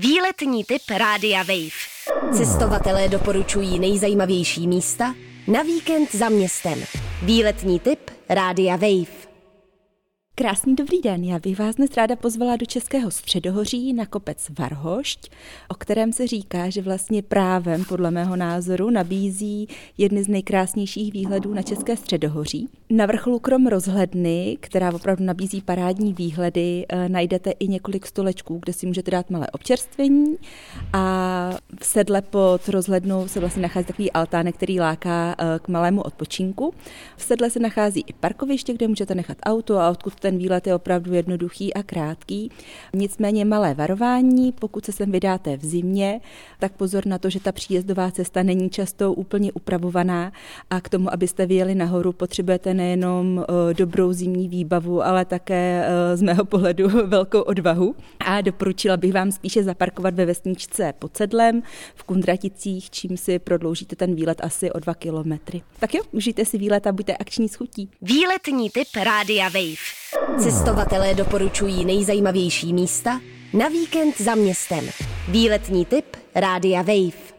Výletní typ Rádia Wave. Cestovatelé doporučují nejzajímavější místa na víkend za městem. Výletní typ Rádia Wave. Krásný dobrý den, já bych vás dnes ráda pozvala do Českého středohoří na kopec Varhošť, o kterém se říká, že vlastně právem, podle mého názoru, nabízí jedny z nejkrásnějších výhledů na České středohoří. Na vrcholu krom rozhledny, která opravdu nabízí parádní výhledy, eh, najdete i několik stolečků, kde si můžete dát malé občerstvení a v sedle pod rozhlednou se vlastně nachází takový altánek, který láká eh, k malému odpočinku. V sedle se nachází i parkoviště, kde můžete nechat auto a odkud ten výlet je opravdu jednoduchý a krátký. Nicméně malé varování, pokud se sem vydáte v zimě, tak pozor na to, že ta příjezdová cesta není často úplně upravovaná a k tomu, abyste vyjeli nahoru, potřebujete nejenom eh, dobrou zimní výbavu, ale také eh, z mého pohledu velkou odvahu. A doporučila bych vám spíše zaparkovat ve vesničce pod sedlem v Kundraticích, čím si prodloužíte ten výlet asi o dva kilometry. Tak jo, užijte si výlet a buďte akční schutí. Výletní typ Rádia Wave. Cestovatelé doporučují nejzajímavější místa na víkend za městem. Výletní typ Rádia Wave.